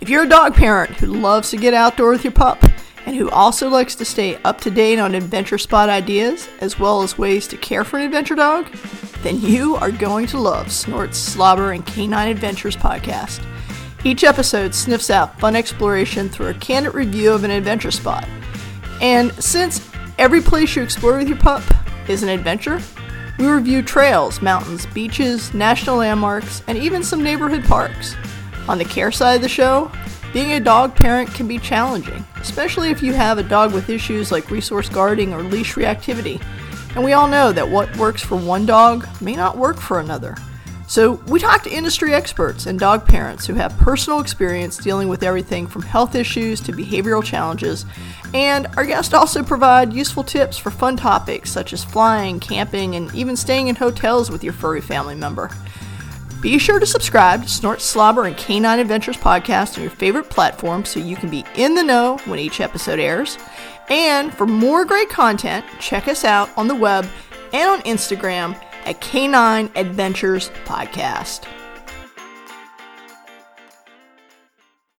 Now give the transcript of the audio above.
If you're a dog parent who loves to get outdoor with your pup and who also likes to stay up to date on adventure spot ideas as well as ways to care for an adventure dog, then you are going to love Snorts Slobber and K9 Adventures podcast. Each episode sniffs out fun exploration through a candid review of an adventure spot. And since every place you explore with your pup is an adventure, we review trails, mountains, beaches, national landmarks, and even some neighborhood parks. On the care side of the show, being a dog parent can be challenging, especially if you have a dog with issues like resource guarding or leash reactivity. And we all know that what works for one dog may not work for another. So, we talk to industry experts and dog parents who have personal experience dealing with everything from health issues to behavioral challenges, and our guests also provide useful tips for fun topics such as flying, camping, and even staying in hotels with your furry family member. Be sure to subscribe to Snort Slobber and K9 Adventures podcast on your favorite platform so you can be in the know when each episode airs. And for more great content, check us out on the web and on Instagram at K9 Adventures Podcast.